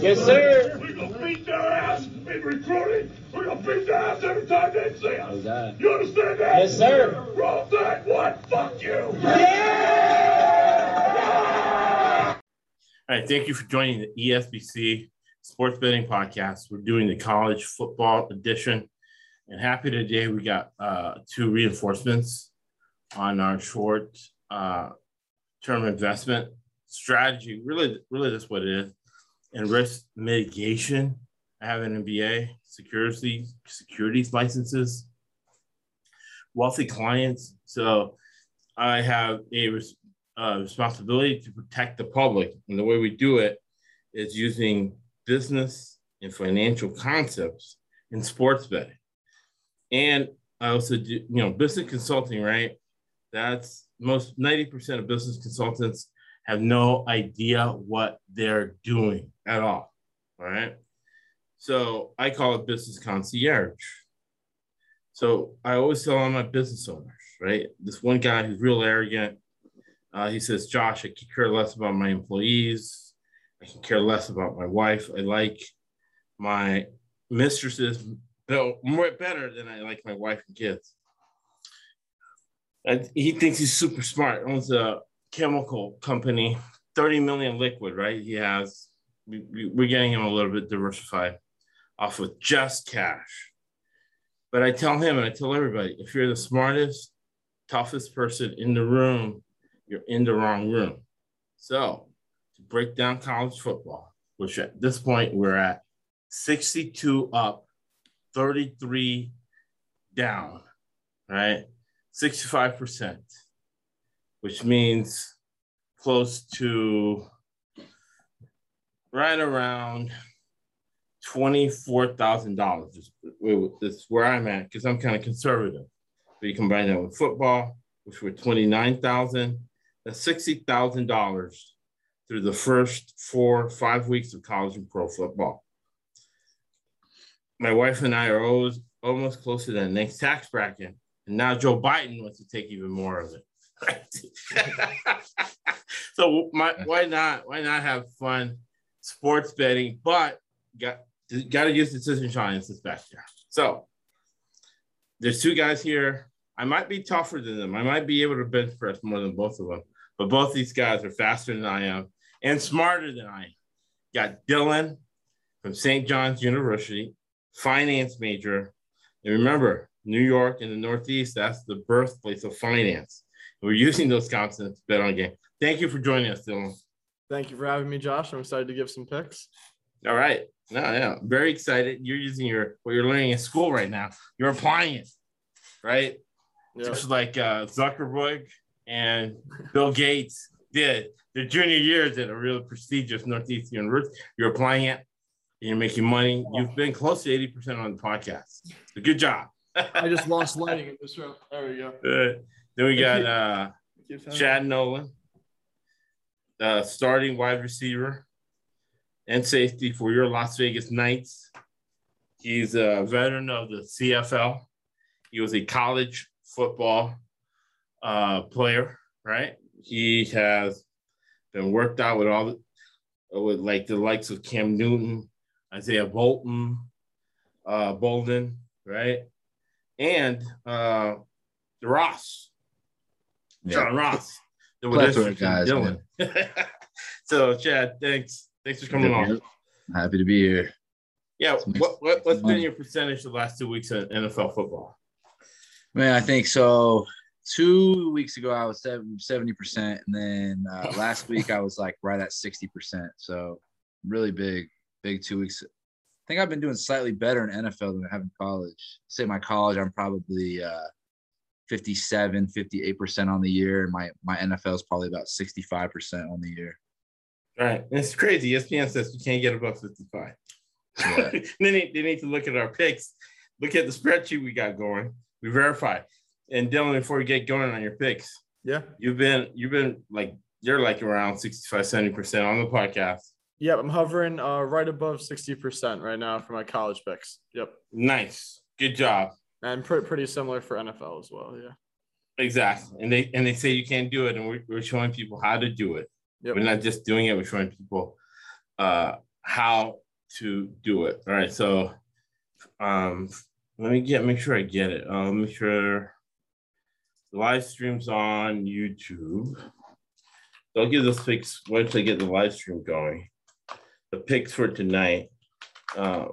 Yes, sir. We're gonna beat their ass in recruiting. We're gonna beat their ass every time they see us. How's that? You understand that? Yes, sir. Roll that one. Fuck you. Yeah! All right, thank you for joining the ESBC Sports Betting Podcast. We're doing the college football edition, and happy today we got uh, two reinforcements on our short uh, term investment strategy. Really, really, that's what it is. And risk mitigation. I have an MBA, security securities licenses, wealthy clients. So I have a uh, responsibility to protect the public. And the way we do it is using business and financial concepts in sports betting. And I also do, you know, business consulting, right? That's most 90% of business consultants have no idea what they're doing at all. All right. So I call it business concierge. So I always tell all my business owners, right? This one guy who's real arrogant. Uh, he says, Josh, I can care less about my employees. I can care less about my wife. I like my mistresses more better than I like my wife and kids. And he thinks he's super smart. Owns a chemical company, 30 million liquid, right? He has, we, we, we're getting him a little bit diversified off with just cash. But I tell him and I tell everybody if you're the smartest, toughest person in the room, you're in the wrong room. So, to break down college football, which at this point we're at 62 up, 33 down, right? 65%, which means close to right around $24,000 is where I'm at because I'm kind of conservative. But you combine that with football, which were 29,000, that's $60,000 through the first four, five weeks of college and pro football. My wife and I are always almost close to the next tax bracket. And now Joe Biden wants to take even more of it. so my, why not? Why not have fun sports betting? But got got to use decision science back there. So there's two guys here. I might be tougher than them. I might be able to bench press more than both of them. But both these guys are faster than I am and smarter than I am. Got Dylan from St. John's University, finance major. And remember, New York and the Northeast, that's the birthplace of finance. We're using those concepts bet on game. Thank you for joining us, Dylan. Thank you for having me, Josh. I'm excited to give some picks. All right. No, yeah. Very excited. You're using your what you're learning in school right now. You're applying it, right? Yeah. Just like uh, Zuckerberg and Bill Gates did their junior years at a really prestigious Northeast University. You're applying it, and you're making money. You've been close to 80% on the podcast. So good job. I just lost lighting in this room. There we go. Uh, then we got uh, Chad Nolan, uh, starting wide receiver and safety for your Las Vegas Knights. He's a veteran of the CFL. He was a college football uh, player, right? He has been worked out with all the, with like the likes of Cam Newton, Isaiah Bolton, uh, Bolden, right? And uh, Ross, John Ross. The Plethora of guys, Dylan. so, Chad, thanks. Thanks for coming on. Happy to be here. Yeah, what, what, what's been your percentage the last two weeks in NFL football? Man, I think so. Two weeks ago, I was seventy percent, and then uh, last week I was like right at sixty percent. So really big, big two weeks. I think I've been doing slightly better in NFL than I have in college. Say my college, I'm probably uh, 57, 58 percent on the year, and my my NFL is probably about sixty five percent on the year. Right. It's crazy. ESPN says you can't get above 55. Yeah. they, need, they need to look at our picks, look at the spreadsheet we got going. We verify. And Dylan, before we get going on your picks, Yeah. you've been you've been like you're like around 65, 70% on the podcast. Yep. I'm hovering uh, right above 60% right now for my college picks. Yep. Nice. Good job. And pretty, pretty similar for NFL as well. Yeah. Exactly. And they and they say you can't do it, and we're, we're showing people how to do it. Yep. We're not just doing it, we're showing people uh, how to do it. All right, so um, let me get make sure I get it. I'll make sure the live stream's on YouTube. So I'll give those picks once I get the live stream going. The picks for tonight. Uh,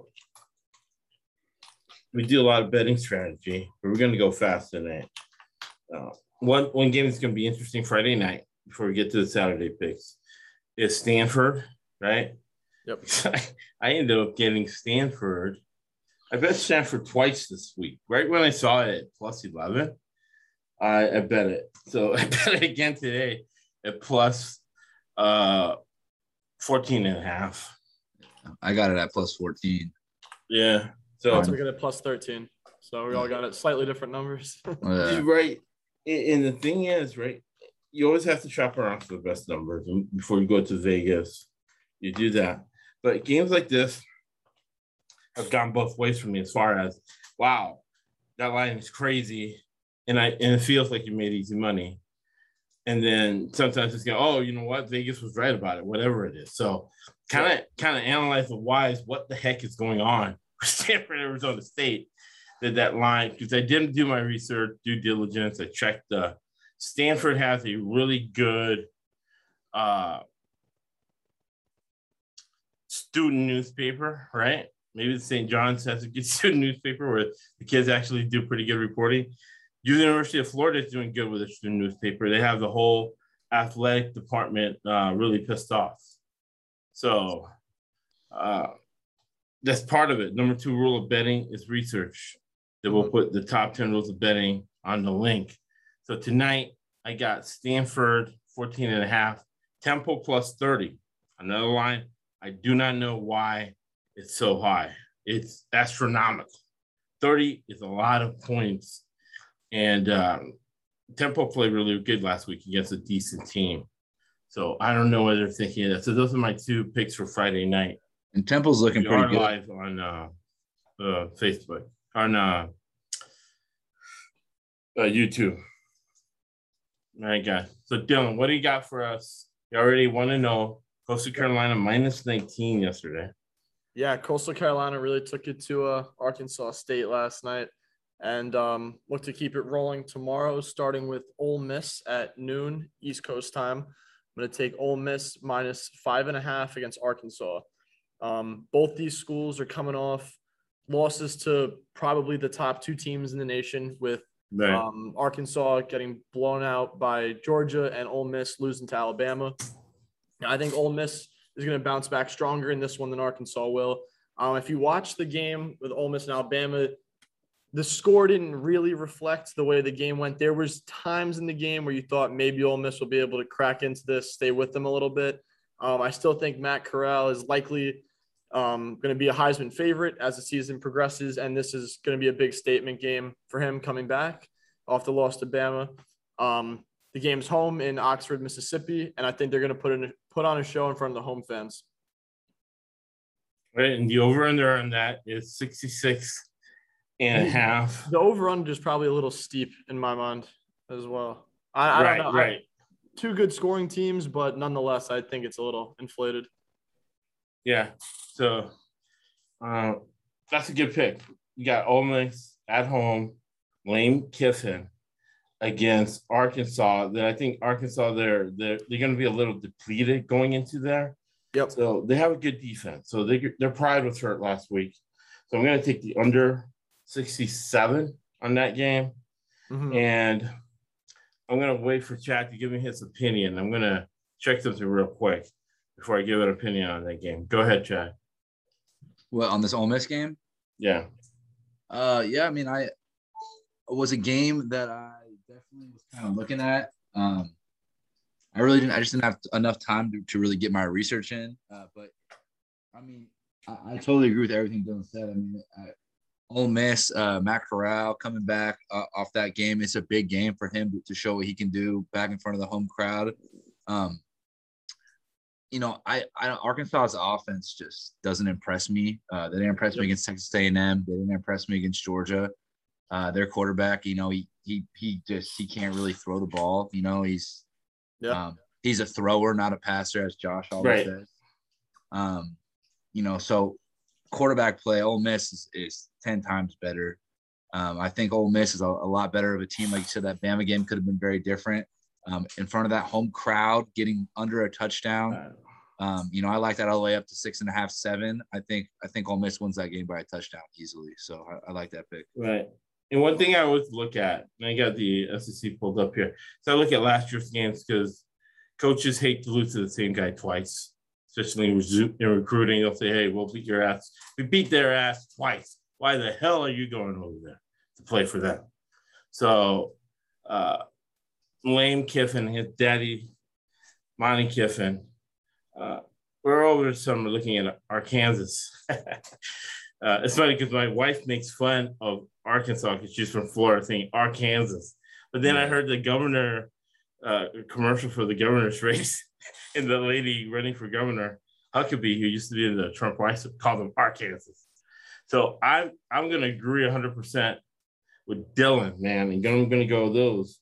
we do a lot of betting strategy, but we're going to go fast tonight. Uh, one one game that's going to be interesting Friday night before we get to the Saturday picks is Stanford, right? Yep. I ended up getting Stanford. I bet Stanford twice this week. Right when I saw it at plus 11, I, I bet it. So I bet it again today at plus uh 14 and a half. I got it at plus 14. Yeah. So I took it at plus 13. So we all got it slightly different numbers. You're right. And and the thing is, right, you always have to shop around for the best numbers before you go to Vegas. You do that. But games like this have gone both ways for me as far as wow, that line is crazy. And I and it feels like you made easy money. And then sometimes it's go, oh, you know what? Vegas was right about it, whatever it is. So kind of kind of analyze the whys, what the heck is going on with Stanford, Arizona State that that line because I didn't do my research due diligence. I checked the Stanford has a really good uh, student newspaper, right? Maybe the St. John's has a good student newspaper where the kids actually do pretty good reporting. University of Florida is doing good with their student newspaper. They have the whole athletic department uh, really pissed off. So uh, that's part of it. Number two rule of betting is research. That we'll put the top 10 rules of betting on the link. So tonight I got Stanford 14 and a half, Temple plus 30. Another line. I do not know why it's so high. It's astronomical. 30 is a lot of points. And um, Temple played really good last week against a decent team. So I don't know what they're thinking of that. So those are my two picks for Friday night. And Temple's looking We pretty are good. live on uh, uh, Facebook, on uh, uh, YouTube. All right, guys. So Dylan, what do you got for us? You already want to know Coastal Carolina minus 19 yesterday. Yeah, Coastal Carolina really took it to uh, Arkansas State last night and um, look to keep it rolling tomorrow, starting with Ole Miss at noon East Coast time. I'm going to take Ole Miss minus five and a half against Arkansas. Um, both these schools are coming off losses to probably the top two teams in the nation, with Right. um, Arkansas getting blown out by Georgia and Ole Miss losing to Alabama. I think Ole Miss is going to bounce back stronger in this one than Arkansas will. Um, if you watch the game with Ole Miss and Alabama, the score didn't really reflect the way the game went. There was times in the game where you thought maybe Ole Miss will be able to crack into this, stay with them a little bit. Um, I still think Matt Corral is likely um, going to be a Heisman favorite as the season progresses, and this is going to be a big statement game for him coming back off the loss to Bama. Um, the game's home in Oxford, Mississippi, and I think they're going to put in put on a show in front of the home fans. Right. And the over under on that is 66 and a half. The over under is probably a little steep in my mind as well. I, I right. don't know. I- Right. two good scoring teams, but nonetheless, I think it's a little inflated. Yeah. So uh, that's a good pick. You got Ole Miss at home, Lane Kiffin against Arkansas. Then I think Arkansas they're they're they're going to be a little depleted going into there. Yep. So they have a good defense. So they their pride was hurt last week. So I'm going to take the under 67 on that game, Mhm. and I'm going to wait for Chad to give me his opinion. I'm going to check something real quick before I give an opinion on that game. Go ahead, Chad. What on this Ole Miss game? Yeah. Uh, yeah, I mean, I it was a game that I definitely was kind of looking at. Um, I really didn't. I just didn't have enough time to, to really get my research in. Uh, but I mean, I, I totally agree with everything Dylan said. I mean, I, Ole Miss, uh, Matt Corral coming back uh, off that game. It's a big game for him to, to show what he can do back in front of the home crowd. Um, you know, I, I Arkansas's offense just doesn't impress me. Uh, they didn't impress me against Texas A&M. They didn't impress me against Georgia. Uh, their quarterback, you know, he he he just he can't really throw the ball. You know, he's Yeah. um, he's a thrower, not a passer, as Josh always Right. says. Um, you know, so quarterback play, Ole Miss is, is 10 times better. Um, I think Ole Miss is a, a, lot better of a team. Like you said, that Bama game could have been very different. Um, in front of that home crowd, getting under a touchdown. Um, you know, I like that all the way up to six and a half, seven. I think I think Ole Miss wins that game by a touchdown easily. So I, I like that pick. Right. And one thing I always look at, and I got the SEC pulled up here. So I look at last year's games because coaches hate to lose to the same guy twice, especially in, in recruiting. They'll say, "Hey, we'll beat your ass. We beat their ass twice. Why the hell are you going over there to play for them?" So, uh, Lane Kiffin, his daddy, Monte Kiffin. Uh, we're over summer looking at Arkansas. Uh, it's funny because my wife makes fun of Arkansas because she's from Florida, saying Arkansas. But then I heard the governor uh, commercial for the governor's race, and the lady running for governor, Huckabee, who used to be in the Trump White House, called them Arkansas. So I'm I'm gonna agree 100 percent with Dylan, man, and I'm gonna go those.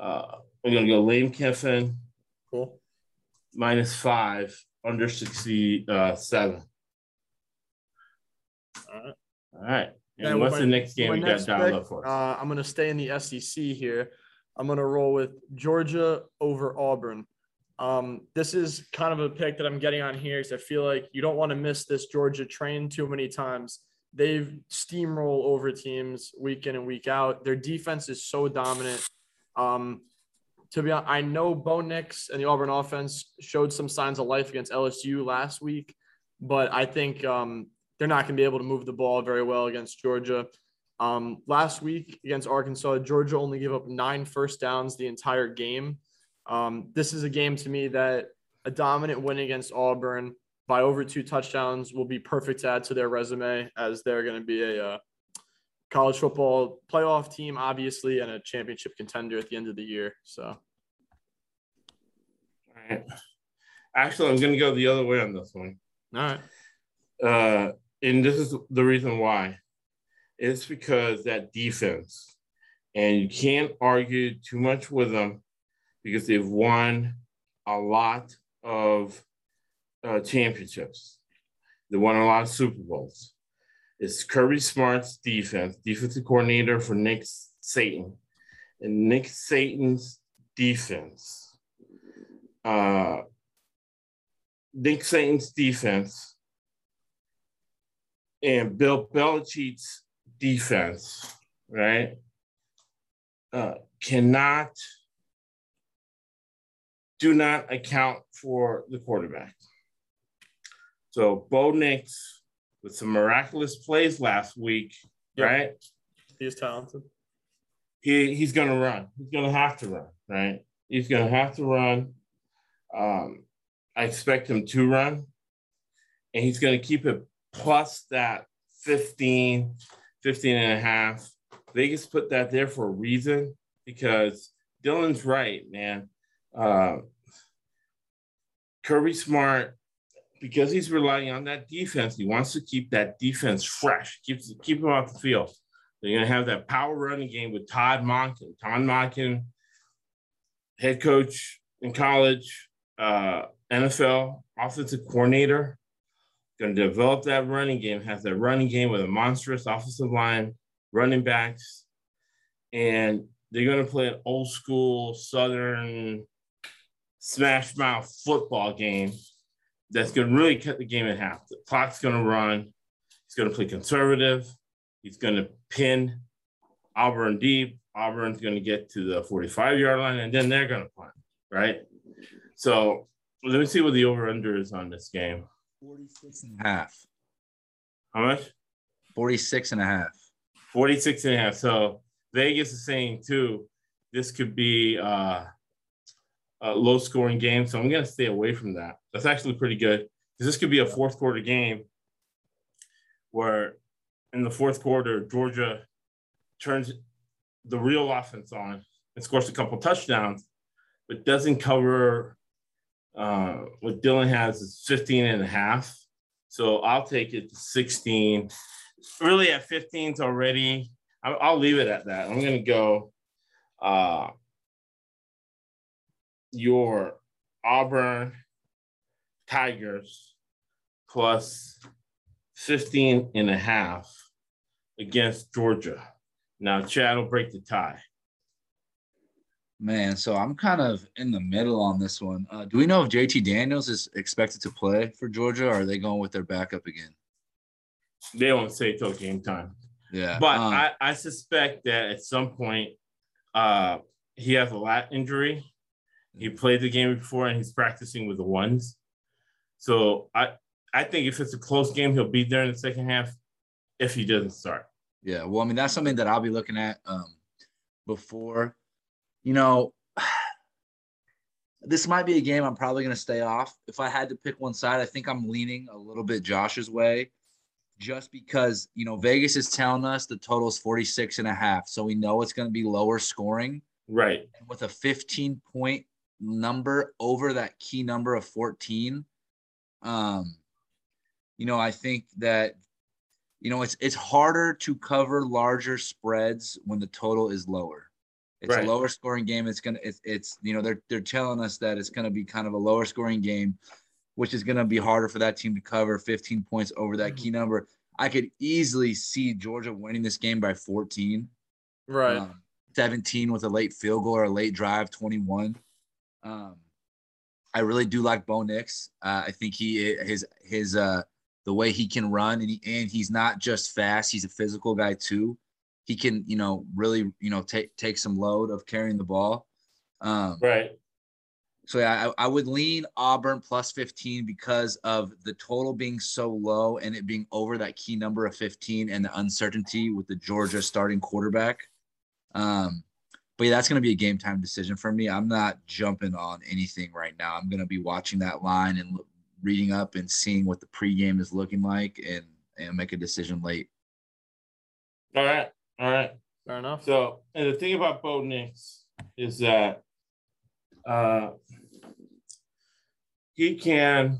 Uh, I'm gonna go Lane Kiffin, cool, minus five, under 67. All right. All right. And, what's my, the next game we got dialed up for? Uh, I'm going to stay in the SEC here. I'm going to roll with Georgia over Auburn. Um, this is kind of a pick that I'm getting on here because I feel like you don't want to miss this Georgia train too many times. They've steamroll over teams week in and week out. Their defense is so dominant. Um, to be honest, I know Bo Nix and the Auburn offense showed some signs of life against LSU last week, but I think um, they're not going to be able to move the ball very well against Georgia. Um, last week against Arkansas, Georgia only gave up nine first downs the entire game. Um, this is a game to me that a dominant win against Auburn by over two touchdowns will be perfect to add to their resume as they're going to be a, a uh, college football playoff team, obviously, and a championship contender at the end of the year. So, all right. Actually, I'm going to go the other way on this one. All right. Uh, and this is the reason why. It's because that defense, and you can't argue too much with them because they've won a lot of uh, championships. They won a lot of Super Bowls. It's Kirby Smart's defense, defensive coordinator for Nick Saban. And Nick Saban's defense, uh, Nick Saban's defense and Bill Belichick's defense, right, uh, cannot, do not account for the quarterback. So Bo Nix with some miraculous plays last week, yep. right? He's talented. He he's gonna run. He's gonna have to run, right? He's gonna have to run. Um, I expect him to run, and he's gonna keep it plus that 15, 15 and a half. Vegas put that there for a reason because Dylan's right, man. Uh, Kirby Smart, because he's relying on that defense, he wants to keep that defense fresh, keeps keep him off the field. They're gonna have that power running game with Todd Monken. Todd Monken, head coach in college, uh, NFL offensive coordinator going to develop that running game, has that running game with a monstrous offensive line, running backs, and they're going to play an old school Southern smash mouth football game that's going to really cut the game in half. The clock's going to run. He's going to play conservative. He's going to pin Auburn deep. Auburn's going to get to the 45 yard line, and then they're going to punt, right? So let me see what the over under is on this game. 46 and a half. How much? 46 and a half. 46 and a half. So Vegas is saying too, this could be uh, a low scoring game. So I'm going to stay away from that. That's actually pretty good because this could be a fourth quarter game where in the fourth quarter, Georgia turns the real offense on and scores a couple touchdowns, but doesn't cover uh, what Dylan has is 15 and a half. So I'll take it to 16. Really at 15's already. I'll, I'll leave it at that. I'm going to go uh, your Auburn Tigers plus 15 and a half against Georgia. Now, Chad will break the tie. Man, so I'm kind of in the middle on this one. Uh, do we know if JT Daniels is expected to play for Georgia, or are they going with their backup again? They won't say till game time. Yeah, But um, I, I suspect that at some point uh, he has a lat injury. He played the game before and he's practicing with the ones. So I, I think if it's a close game, he'll be there in the second half if he doesn't start. Yeah, well, I mean, that's something that I'll be looking at um, before. You know, this might be a game I'm probably going to stay off. If I had to pick one side, I think I'm leaning a little bit Josh's way just because, you know, Vegas is telling us the total is 46 and a half. So we know it's going to be lower scoring. Right. And with a 15 point number over that key number of 14, um, you know, I think that you know it's it's harder to cover larger spreads when the total is lower. It's Right. a lower scoring game. It's gonna it's it's you know they're they're telling us that it's gonna be kind of a lower scoring game, which is gonna be harder for that team to cover 15 points over that key number. I could easily see Georgia winning this game by 14 Right. um, 17 with a late field goal or a late drive, 21. Um, I really do like Bo Nix. Uh, I think he his his uh the way he can run and he, and he's not just fast, he's a physical guy too. He can, you know, really, you know, take take some load of carrying the ball. Um, Right. so yeah, I, I would lean Auburn plus 15 because of the total being so low and it being over that key number of 15 and the uncertainty with the Georgia starting quarterback. Um, but yeah, that's going to be a game time decision for me. I'm not jumping on anything right now. I'm going to be watching that line and lo- reading up and seeing what the pregame is looking like and and make a decision late. All right. All right. Fair enough. So, and the thing about Bo Nix is that uh, he can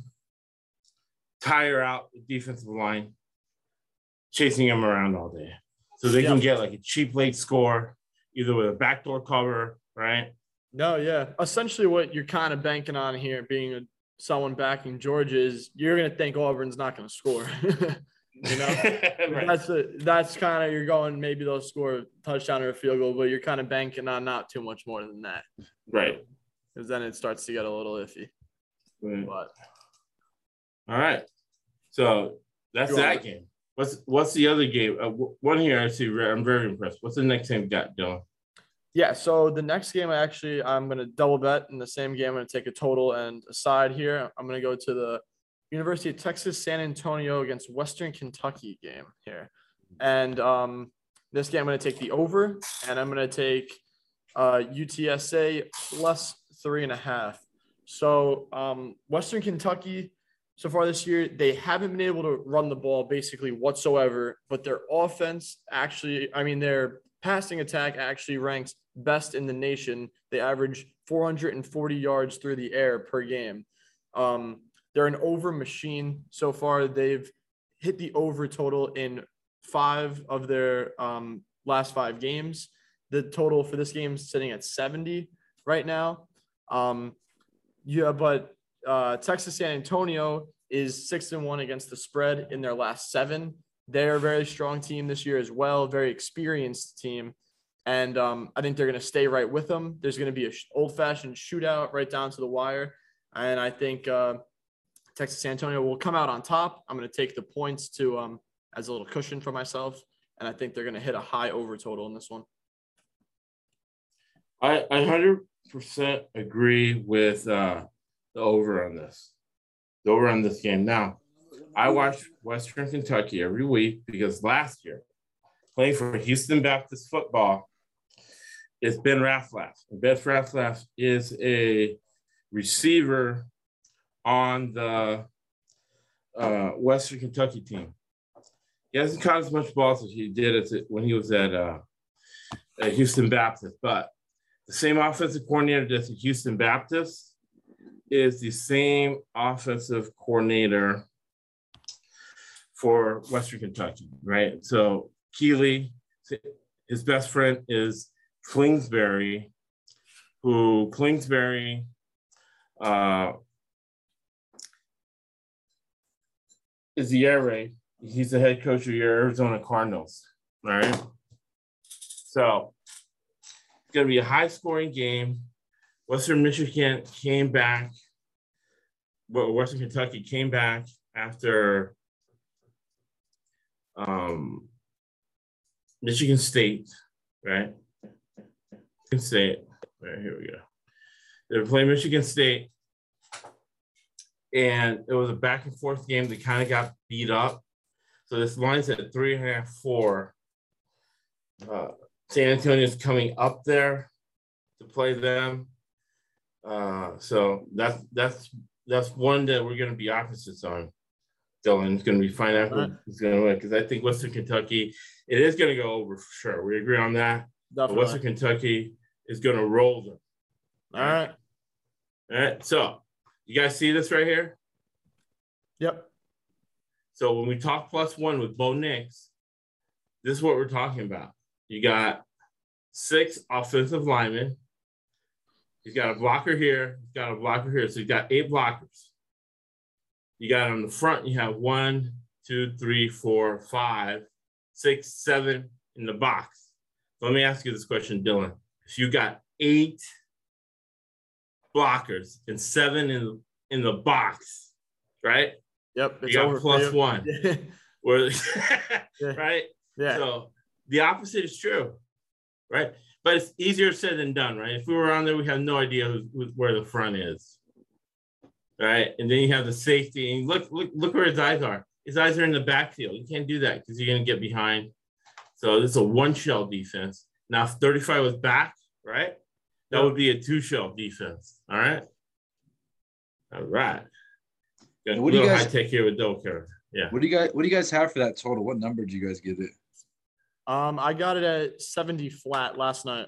tire out the defensive line, chasing him around all day. So they can get like a cheap late score, either with a backdoor cover, right? No, yeah. Essentially, what you're kind of banking on here, being a, someone backing Georgia, is you're going to think Auburn's not going to score. you know, Right. that's a, that's kind of you're going. Maybe they'll score a touchdown or a field goal, but you're kind of banking on not too much more than that, right. because then it starts to get a little iffy. Right. But All right. So that's that game. What's what's the other game? Uh, one here I see. I'm very impressed. What's the next game we got, Dylan? yeah, so the next game, I actually I'm to double bet in the same game. I'm to take a total and a side here. I'm to go to the University of Texas San Antonio against Western Kentucky game here. And um, this game, I'm to take the over, and I'm to take uh, UTSA plus three and a half. So um, Western Kentucky, so far this year, they haven't been able to run the ball basically whatsoever. But their offense actually, I mean, their passing attack actually ranks best in the nation. They average 440 yards through the air per game. Um, they're an over machine so far. They've hit the over total in five of their um, last five games. The total for this game is sitting at 70 right now. Um, yeah, but uh, Texas San Antonio is six and one against the spread in their last seven. They're a very strong team this year as well, very experienced team. And um, I think they're going to stay right with them. There's going to be a sh- old fashioned shootout right down to the wire. And I think uh, Texas San Antonio will come out on top. I'm going to take the points to um, as a little cushion for myself. And I think they're going to hit a high over total in this one. I I hundred percent agree with uh, the over on this. The over on this game. Now, I watch Western Kentucky every week because last year, playing for Houston Baptist football, it's Ben Ratzlaff. And Ben Ratzlaff is a receiver on the uh, Western Kentucky team. He hasn't caught as much balls as he did as when he was at, uh, at Houston Baptist, but the same offensive coordinator that's at Houston Baptist is the same offensive coordinator for Western Kentucky, right? So Keeley, his best friend is Kingsbury, who Kingsbury uh, is the air raid. He's the head coach of your Arizona Cardinals. right? So it's going to be a high scoring game. Western Michigan came back. Well, Western Kentucky came back after um, Michigan State, right? Michigan State. Right, here we go. They were playing Michigan State. And it was a back and forth game They kind of got beat up. So this line's at three and a half, four. Uh, San Antonio's coming up there to play them. Uh, so that's that's that's one that we're going to be opposites on. Dylan, Dylan's going to be fine out who's going to win because I think Western Kentucky it is going to go over for sure. We agree on that. Western Kentucky is going to roll them. All right. All right. So you guys see this right here? Yep. So when we talk plus one with Bo Nix, this is what we're talking about. You got six offensive linemen. He's got a blocker here. He's got a blocker here. So you got eight blockers. You got on the front, you have one, two, three, four, five, six, seven in the box. So let me ask you this question, Dylan. If you got eight blockers and seven in, in the box, right? Yep. You got plus one. Where, Yeah. right? yeah. So the opposite is true, right? But it's easier said than done, right? If we were on there, we have no idea who, who, where the front is, right? And then you have the safety, and look, look, look where his eyes are. His eyes are in the backfield. You can't do that because you're gonna get behind. So this is a one shell defense. Now, if 35 was back, right? That would be a two shell defense. All right. All right. Got What do you guys- tech here with Doker. Yeah. What do you guys What do you guys have for that total? What number did you guys give it? Um, I got it at 70 flat last night.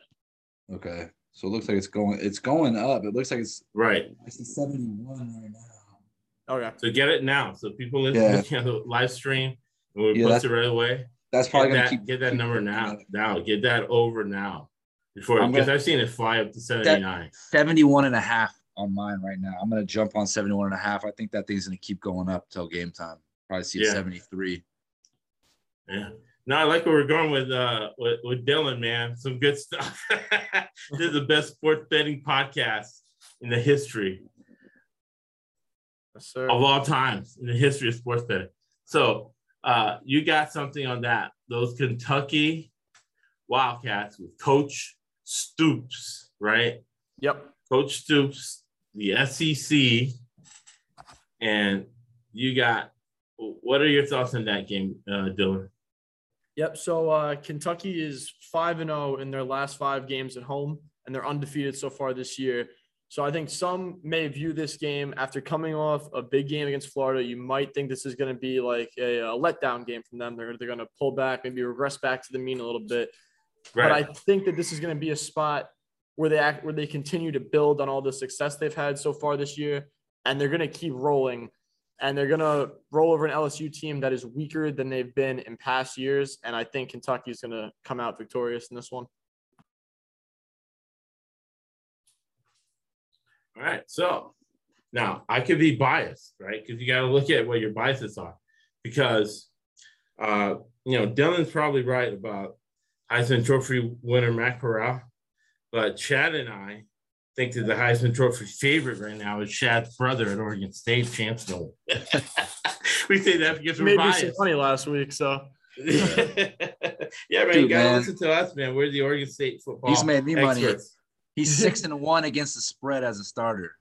Okay, so it looks like it's going. It's going up. It looks like it's Right. it's the seventy one right now. Okay. So get it now. So people listen Yeah. to the live stream and we Yeah, post it right away. That's Get probably gonna that, keep get that keep number now. up. Now. Get that over now. Before I'm because gonna- I've seen it fly up to 79. 71 and a half on mine right now. I'm gonna jump on 71 and a half. I think that thing's gonna keep going up till game time. Probably see Yeah. 73. Yeah. No, I like where we're going with uh with, with Dylan, man. Some good stuff. this is the best sports betting podcast in the history Yes, sir. of all times in the history of sports betting. So uh you got something on that. Those Kentucky Wildcats with Coach Stoops, right? Yep. Coach Stoops, the SEC, and you got. What are your thoughts on that game, uh, Dylan? Yep. So uh, Kentucky is five and zero in their last five games at home, and they're undefeated so far this year. So I think some may view this game after coming off a big game against Florida. You might think this is going to be like a, a letdown game from them. They're they're going to pull back, maybe regress back to the mean a little bit. But I think that this is going to be a spot where they act where they continue to build on all the success they've had so far this year, and they're going to keep rolling. And they're going to roll over an LSU team that is weaker than they've been in past years. And I think Kentucky is going to come out victorious in this one. All right. So now I could be biased, right? Because you got to look at what your biases are. Because, uh, you know, Dylan's probably right about Heisman Trophy winner Matt Corral, but Chad and I think that the Heisman Trophy favorite right now is Chad's brother at Oregon State, Chance Nolan. we say that because we're Made me some biased. money last week, so yeah, man, Dude, you gotta man. listen to us, man. We're the Oregon State football. He's made me money. He's six and one against the spread as a starter.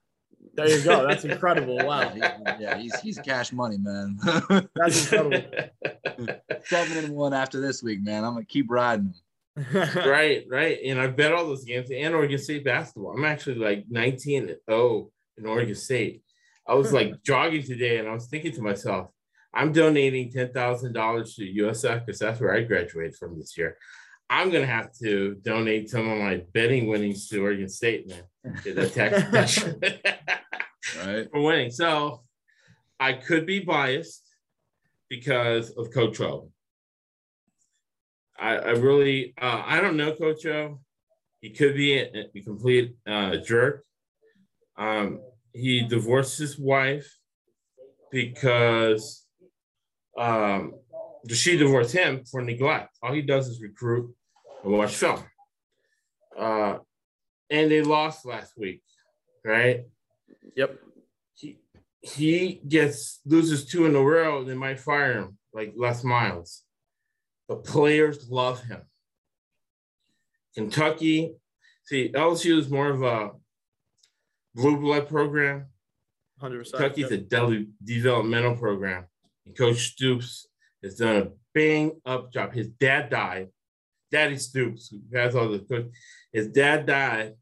there you go. That's incredible. Wow, Yeah, yeah, he's he's cash money, man. that's incredible. Seven and one after this week, man. I'm gonna keep riding. right, right. And I bet all those games and Oregon State basketball. I'm actually like 19 and 0 in Oregon State. I was like jogging today and I was thinking to myself, I'm donating $10,000 to USF because that's where I graduated from this year. I'm going to have to donate some of my betting winnings to Oregon State, man. Get the tax deduction Right. for winning. So I could be biased because of Coach O. I, I really, uh, I don't know Coach O. He could be a, a complete uh, jerk. Um, he divorced his wife because um, she divorced him for neglect. All he does is recruit and watch film. Uh, and they lost last week, right? Yep. He he gets loses two in a row. They might fire him, like Les Miles. The players love him. Kentucky, see LSU is more of a blue blood program. Hundred percent. Kentucky's a de- developmental program. And Coach Stoops has done a bang up job. His dad died. Daddy Stoops, who has all the coach, his dad died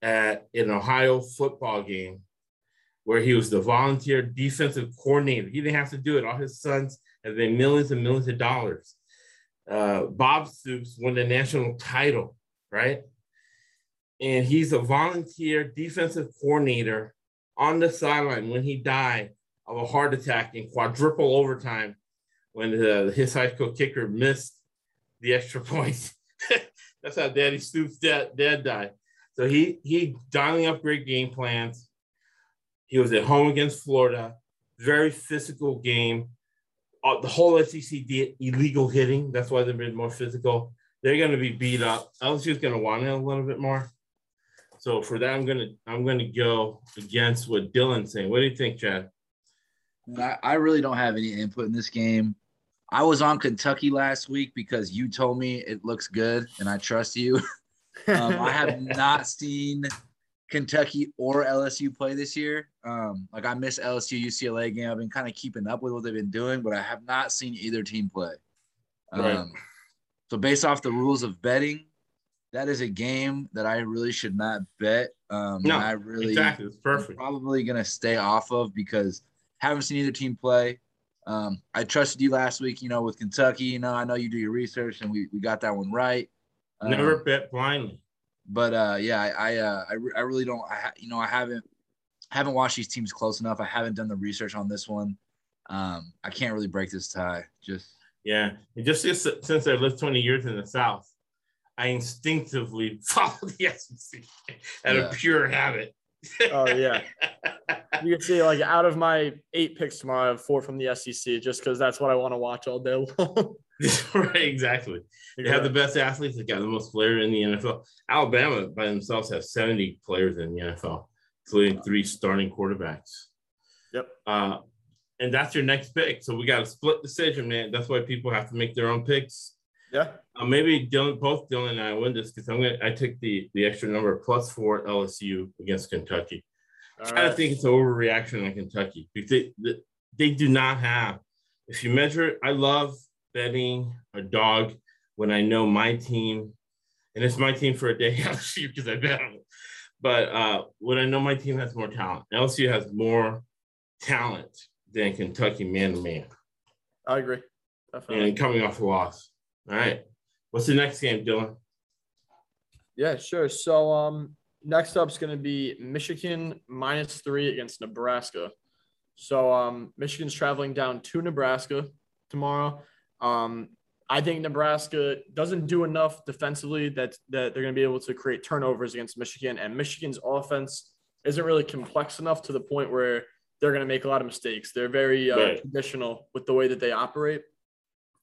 at an Ohio football game where he was the volunteer defensive coordinator. He didn't have to do it. All his sons have been millions and millions of dollars. Uh, Bob Stoops won the national title, right? And he's a volunteer defensive coordinator on the sideline when he died of a heart attack in quadruple overtime when the, his high school kicker missed the extra point. That's how Daddy Stoops' dad, dad died. So he he dialing up great game plans. He was at home against Florida, very physical game. Uh, the whole SEC did illegal hitting. That's why they've been more physical. They're going to be beat up. LSU's going to want it a little bit more. So for that, I'm gonna I'm gonna go against what Dylan's saying. What do you think, Chad? I, I really don't have any input in this game. I was on Kentucky last week because you told me it looks good and I trust you. um, I have not seen Kentucky or LSU play this year. Um, like I miss LSU UCLA game. I've been kind of keeping up with what they've been doing, but I have not seen either team play. Um, Right. So based off the rules of betting, that is a game that I really should not bet. Um, No, I really Exactly, it's I'm perfect. probably gonna stay off of because haven't seen either team play. Um, I trusted you last week, you know, with Kentucky. You know, I know you do your research and we, we got that one right. Um, Never bet blindly. But uh, yeah, I I, uh, I, re- I really don't. I ha- you know I haven't haven't watched these teams close enough. I haven't done the research on this one. Um, I can't really break this tie. Just Yeah, and just since, since I lived 20 years in the South, I instinctively follow the SEC out Yeah. of pure habit. Oh yeah. You can see like out of my eight picks tomorrow, I have four from the SEC just because that's what I want to watch all day long. right, exactly. They have the best athletes. They got the most players in the NFL. Alabama by themselves have 70 players in the NFL, including three starting quarterbacks. Yep. Uh, and that's your next pick. So we got a split decision, man. That's why people have to make their own picks. yeah. Uh, maybe Dylan, both Dylan and I win this because I'm gonna. I took the the extra number plus four LSU against Kentucky. All I kind of think it's an overreaction on Kentucky because they, they, they do not have. If you measure it, I love betting a dog when I know my team, and it's my team for a day LSU because I bet on it. But uh, when I know my team has more talent, LSU has more talent than Kentucky man to man, I agree. Definitely. and coming off a loss. All right, what's the next game, Dylan? Yeah, sure. So um next up is going to be Michigan minus three against Nebraska. So um Michigan's traveling down to Nebraska tomorrow. Um I think Nebraska doesn't do enough defensively that that they're going to be able to create turnovers against Michigan, and Michigan's offense isn't really complex enough to the point where they're going to make a lot of mistakes. They're very uh, Right. traditional with the way that they operate.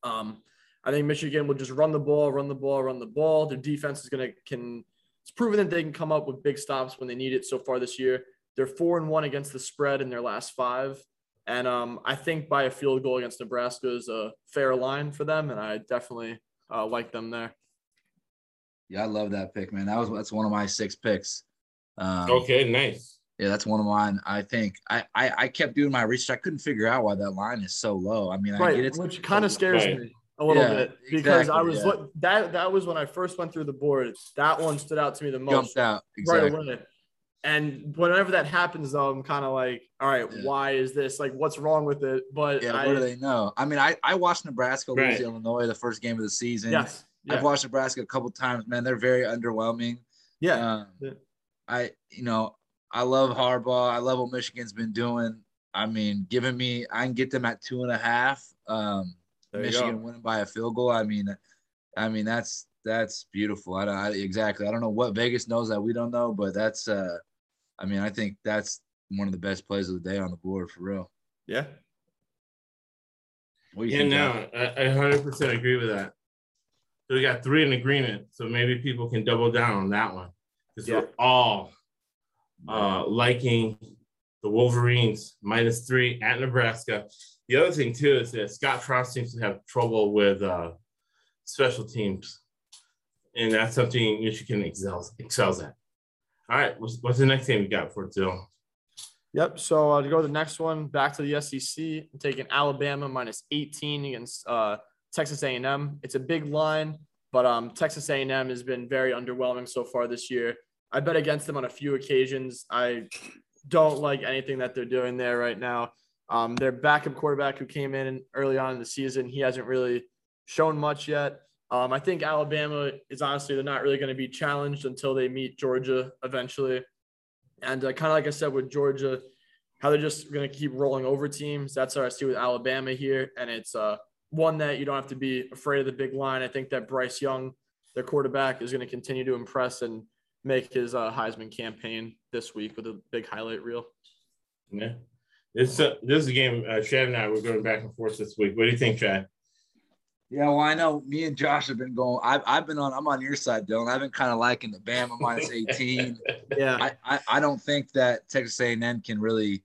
Um, I think Michigan will just run the ball, run the ball, run the ball. Their defense is going to can. It's proven that they can come up with big stops when they need it. So far this year, they're four and one against the spread in their last five, and um, I think by a field goal against Nebraska is a fair line for them, and I definitely uh, like them there. yeah, I love that pick, man. That was that's one of my six picks. Um, Okay, nice. Yeah, that's one of mine. I think I, I I kept doing my research. I couldn't figure out why that line is so low. I mean, I get Right, it's which kind of scares Right. me a little Yeah, bit because I was yeah. look that that was when I first went through the board. That one stood out to me the most. jumped out exactly. right away. And whenever that happens, though, I'm kind of like, all right, Yeah. why is this? Like, what's wrong with it? But Yeah, I, what do they know? I mean, I I watched Nebraska lose Right. to Illinois the first game of the season. yes, yeah, I've watched Nebraska a couple times. Man, they're very underwhelming. yeah, Um, Yeah. I you know I love Harbaugh. I love what Michigan's been doing. I mean, giving me I can get them at two and a half. Um, There Michigan winning by a field goal. I mean, I mean that's that's beautiful. I don't I, exactly. I don't know what Vegas knows that we don't know, but that's uh, I mean, I think that's one of the best plays of the day on the board for real. yeah. What you Yeah, think? no, I, I 100% agree with that. So we got three in agreement. So maybe people can double down on that one because Yeah. we're all uh, liking the Wolverines minus three at Nebraska. The other thing too is that Scott Frost seems to have trouble with uh, special teams, and that's something Michigan excels excels at. All right, what's, what's the next game we got for Dill? Yep. So uh, to go to the next one, back to the SEC, taking Alabama minus 18 against uh, Texas A&M. It's a big line, but um, Texas A&M has been very underwhelming so far this year. I bet against them on a few occasions. I don't like anything that they're doing there right now. Um, their backup quarterback who came in early on in the season, he hasn't really shown much yet. Um, I think Alabama is honestly they're not really going to be challenged until they meet Georgia eventually. And uh, kind of like I said with Georgia, how they're just going to keep rolling over teams. That's what I see with Alabama here. And it's uh, one that you don't have to be afraid of the big line. I think that Bryce Young, their quarterback, is going to continue to impress and make his uh, Heisman campaign this week with a big highlight reel. Yeah, this uh, this is a game. Uh, Chad and I were going back and forth this week. What do you think, Chad? Yeah, well, I know me and Josh have been going. I've, I've been on. I'm on your side, Dylan. I've been kind of liking the Bama minus 18. Yeah. I, I, I don't think that Texas A&M can really,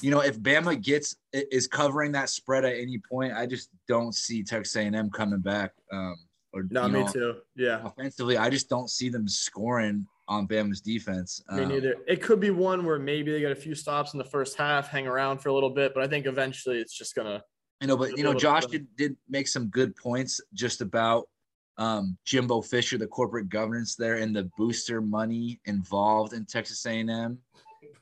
you know, if Bama gets is covering that spread at any point, I just don't see Texas A&M coming back. Um, or No, you me know, too. Yeah. Offensively, I just don't see them scoring on Bama's defense. Me Um, neither. It could be one where maybe they get a few stops in the first half, hang around for a little bit, but I think eventually it's just gonna. You know, but you know, Josh did, did make some good points just about um, Jimbo Fisher, the corporate governance there, and the booster money involved in Texas A&M,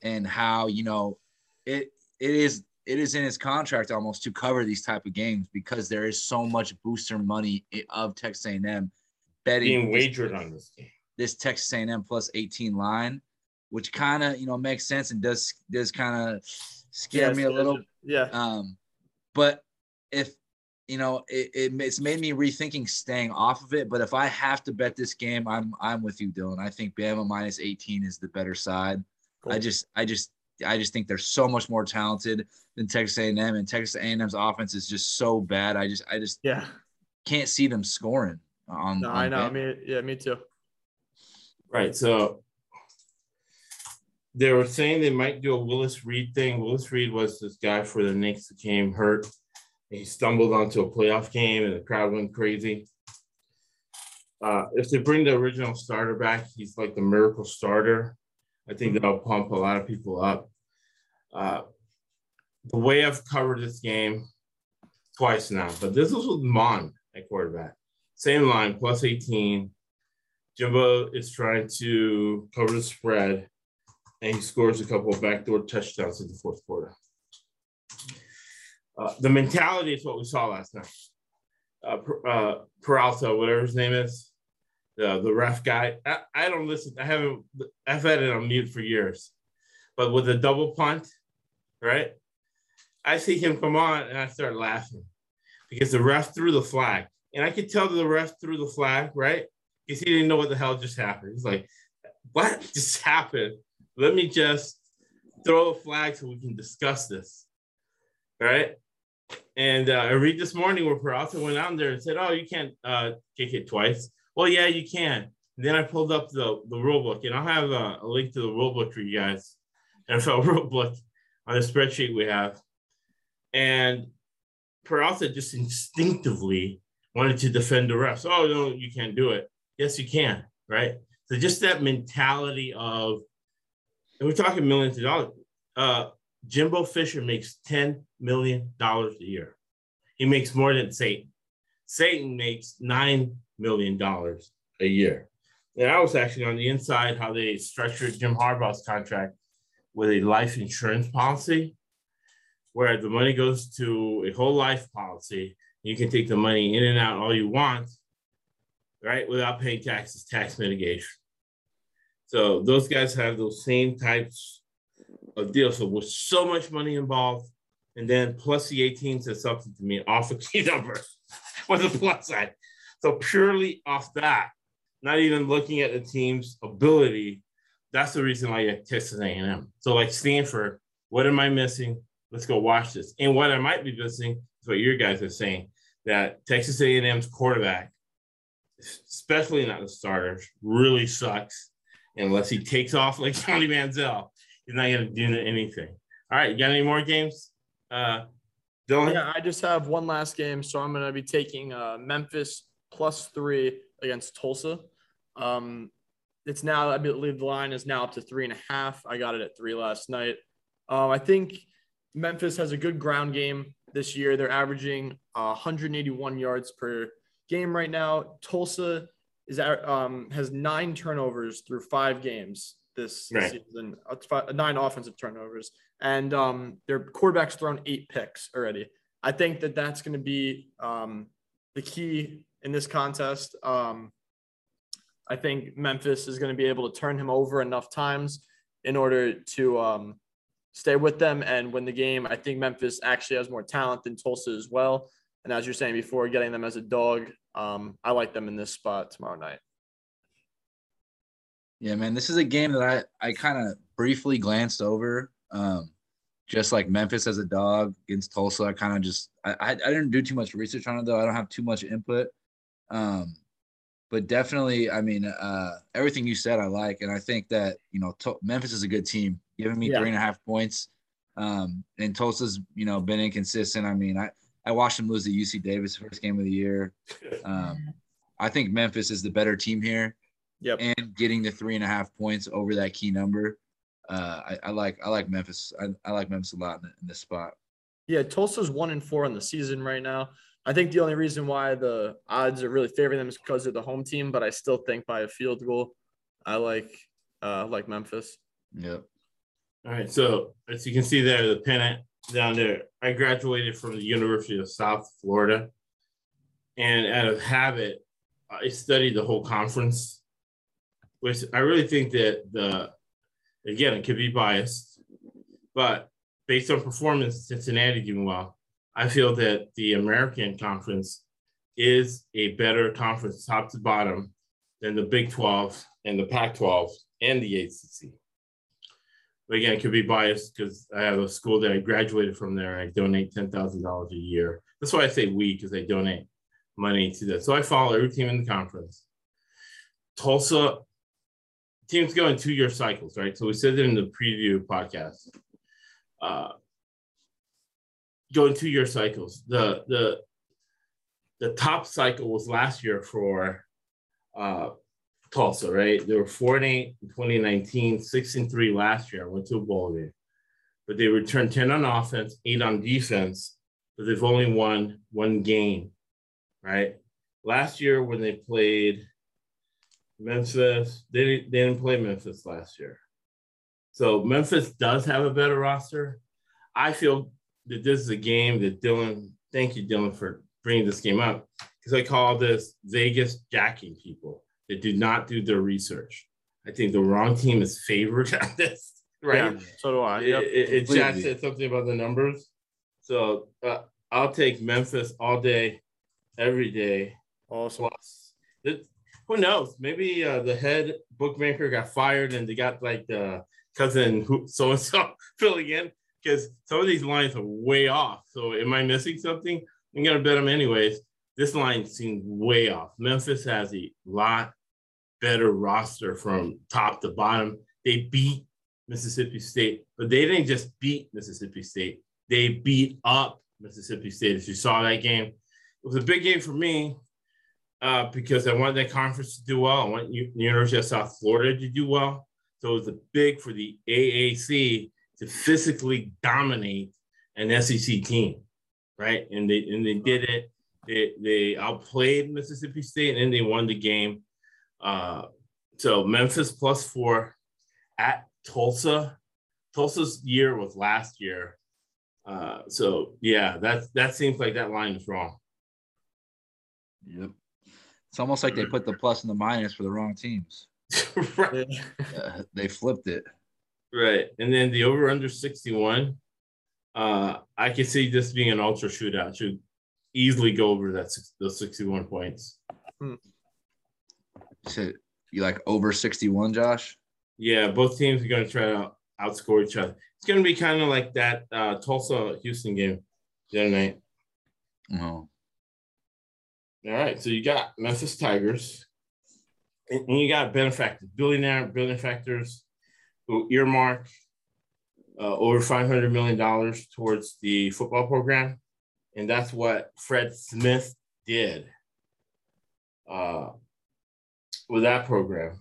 and how you know it it is it is in his contract almost to cover these type of games because there is so much booster money of Texas A&M betting Being this, wagered on this game. this Texas A&M plus 18 line, which kind of you know makes sense and does does kind of scare Yeah, me a little Yeah. um, but if you know, it, it it's made me rethinking staying off of it. But if I have to bet this game, I'm I'm with you, Dylan. I think Bama minus 18 is the better side. I just I just I just think they're so much more talented than Texas A&M, and Texas A&M's offense is just so bad. I just I just Yeah. can't see them scoring on. No, on I know. I Bama. mean, yeah, me too. Right. So they were saying they might do a Willis Reed thing. Willis Reed was this guy for the Knicks that came hurt. He stumbled onto a playoff game and the crowd went crazy. Uh, if they bring the original starter back, he's like the miracle starter. I think that'll pump a lot of people up. Uh, the way I've covered this game twice now, but this was with Mon at quarterback. Same line, plus 18. Jimbo is trying to cover the spread, and he scores a couple of backdoor touchdowns in the fourth quarter. Uh, the mentality is what we saw last night. Uh, uh, Pereira, whatever his name is, the the ref guy. I, I don't listen. I haven't. I've had it on mute for years, but with a double punt, right? I see him come on, and I start laughing because the ref threw the flag, and I could tell the ref threw the flag, right? because he didn't know what the hell just happened. He's like, what just happened? Let me just throw a flag so we can discuss this. Right. And uh, I read this morning where Pereira went out there and said, oh, you can't uh, kick it twice. Well, yeah, you can. And then I pulled up the, the rule book, and I'll have a, a link to the rule book for you guys. NFL rule book on the spreadsheet we have. And Pereira just instinctively wanted to defend the refs. Oh, no, you can't do it. Yes, you can, right? So just that mentality of, and we're talking millions of dollars. Uh, Jimbo Fisher makes $10 million a year. He makes more than Saban. Saban makes $9 million a year. And I was actually on the inside how they structured Jim Harbaugh's contract with a life insurance policy where the money goes to a whole life policy. You can take the money in and out all you want, right? Without paying taxes, tax mitigation. So those guys have those same types of deals. So with so much money involved, and then plus the 18 says something to me off a key number was a plus side. So purely off that, not even looking at the team's ability, that's the reason why have Texas A&M. So like Stanford, what am I missing? Let's go watch this. And what I might be missing is what your guys are saying that Texas A&M's quarterback, especially not the starters, really sucks unless he takes off like Johnny Manziel. He's not going to do anything. All right, you got any more games? Uh, Dylan? Yeah, I just have one last game, so I'm going to be taking uh, Memphis plus three against Tulsa. Um, it's now, I believe the line is now up to three and a half. I got it at three last night. Um, I think Memphis has a good ground game this year. They're averaging uh, 181 yards per game right now. Tulsa is at, um, has nine turnovers through five games this Right. season, nine offensive turnovers, and um, their quarterback's thrown eight picks already. I think that that's going to be um, the key in this contest. Um, I think Memphis is going to be able to turn him over enough times in order to um, stay with them and win the game. I think Memphis actually has more talent than Tulsa as well. And as you're saying before, getting them as a dog, um, I like them in this spot tomorrow night. Yeah, man, this is a game that I I kind of briefly glanced over. Um, just like Memphis as a dog against Tulsa, I kind of just I, I I didn't do too much research on it though. I don't have too much input. Um, but definitely, I mean, uh, everything you said I like, and I think that you know to- Memphis is a good team. Giving me Yeah. three and a half points, um, and Tulsa's you know been inconsistent. I mean, I I watched them lose to UC Davis first game of the year. Um, I think Memphis is the better team here Yep. and getting the three and a half points over that key number. Uh, I, I like I like Memphis. I, I like Memphis a lot in, in this spot. Yeah, Tulsa's one and four on the season right now. I think the only reason why the odds are really favoring them is because they're the home team, but I still think by a field goal, I like uh like Memphis. Yep. All right, so as you can see there, the pennant down there. I graduated from the University of South Florida, and out of habit, I studied the whole conference, which I really think that the again it could be biased, but based on performance, Cincinnati doing well. I feel that the American Conference is a better conference, top to bottom, than the Big 12 and the Pac 12 and the ACC. But again, it could be biased because I have a school that I graduated from there. And I donate ten thousand dollars a year. That's why I say we because I donate money to that. So I follow every team in the conference. Tulsa teams go in two-year cycles, right? So we said it in the preview podcast. Uh, go in two-year cycles. The the the top cycle was last year for uh, Tulsa, right? They were four and eight in 2019, six and three last year. I went to a bowl game, but they returned 10 on offense, eight on defense, but they've only won one game, right? Last year when they played Memphis, they didn't, they didn't play Memphis last year. So Memphis does have a better roster. I feel that this is a game that Dylan, thank you, Dylan, for bringing this game up because I call this Vegas jacking people that do not do their research. I think the wrong team is favored on this, right? Yeah, so do I. It, Yep. it, it Jack said something about the numbers. So uh, I'll take Memphis all day, every day. Awesome. Plus, who knows? Maybe uh, the head bookmaker got fired and they got like the cousin who so and so filling in because some of these lines are way off. So am I missing something? I'm gonna bet them anyways. This line seems way off. Memphis has a lot better roster from top to bottom. They beat Mississippi State, but they didn't just beat Mississippi State. They beat up Mississippi State. If you saw that game, it was a big game for me uh, because I wanted that conference to do well. I want U- University of South Florida to do well. So it was a big for the AAC to physically dominate an SEC team, right? And they and they did it. They they outplayed Mississippi State and then they won the game. Uh, so Memphis plus four at Tulsa. Tulsa's year was last year. Uh, so yeah, that that seems like that line is wrong. Yep. It's almost like they put the plus and the minus for the wrong teams. right. Uh, they flipped it. Right. And then the over under 61. Uh, I could see this being an ultra shootout. Should easily go over that six, those 61 points. You said you like over 61, Josh? Yeah, both teams are going to try to outscore each other. It's going to be kind of like that uh, Tulsa Houston game the other night. Oh, All right, so you got Memphis Tigers, and you got benefactors, billionaire benefactors who earmark uh, over five hundred million dollars towards the football program, and that's what Fred Smith did uh, with that program,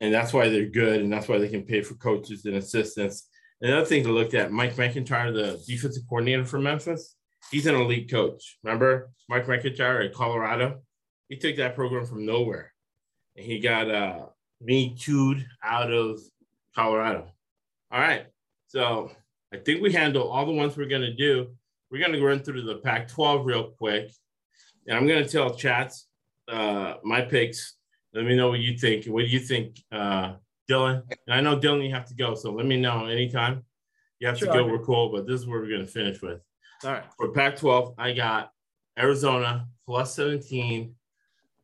and that's why they're good, and that's why they can pay for coaches and assistants. Another thing to look at: Mike MacIntyre, the defensive coordinator for Memphis he's an elite coach. Remember Mike MacIntyre at Colorado? He took that program from nowhere and he got uh me tooed out of Colorado. All right. So I think we handle all the ones we're gonna do. We're gonna run through the Pac-12 real quick. And I'm gonna tell chats uh my picks. Let me know what you think. What do you think, uh Dylan? And I know Dylan, you have to go, so let me know anytime. You have Sure, to go, we're cool, but this is where we're gonna finish with. All right. For Pac 12, I got Arizona plus 17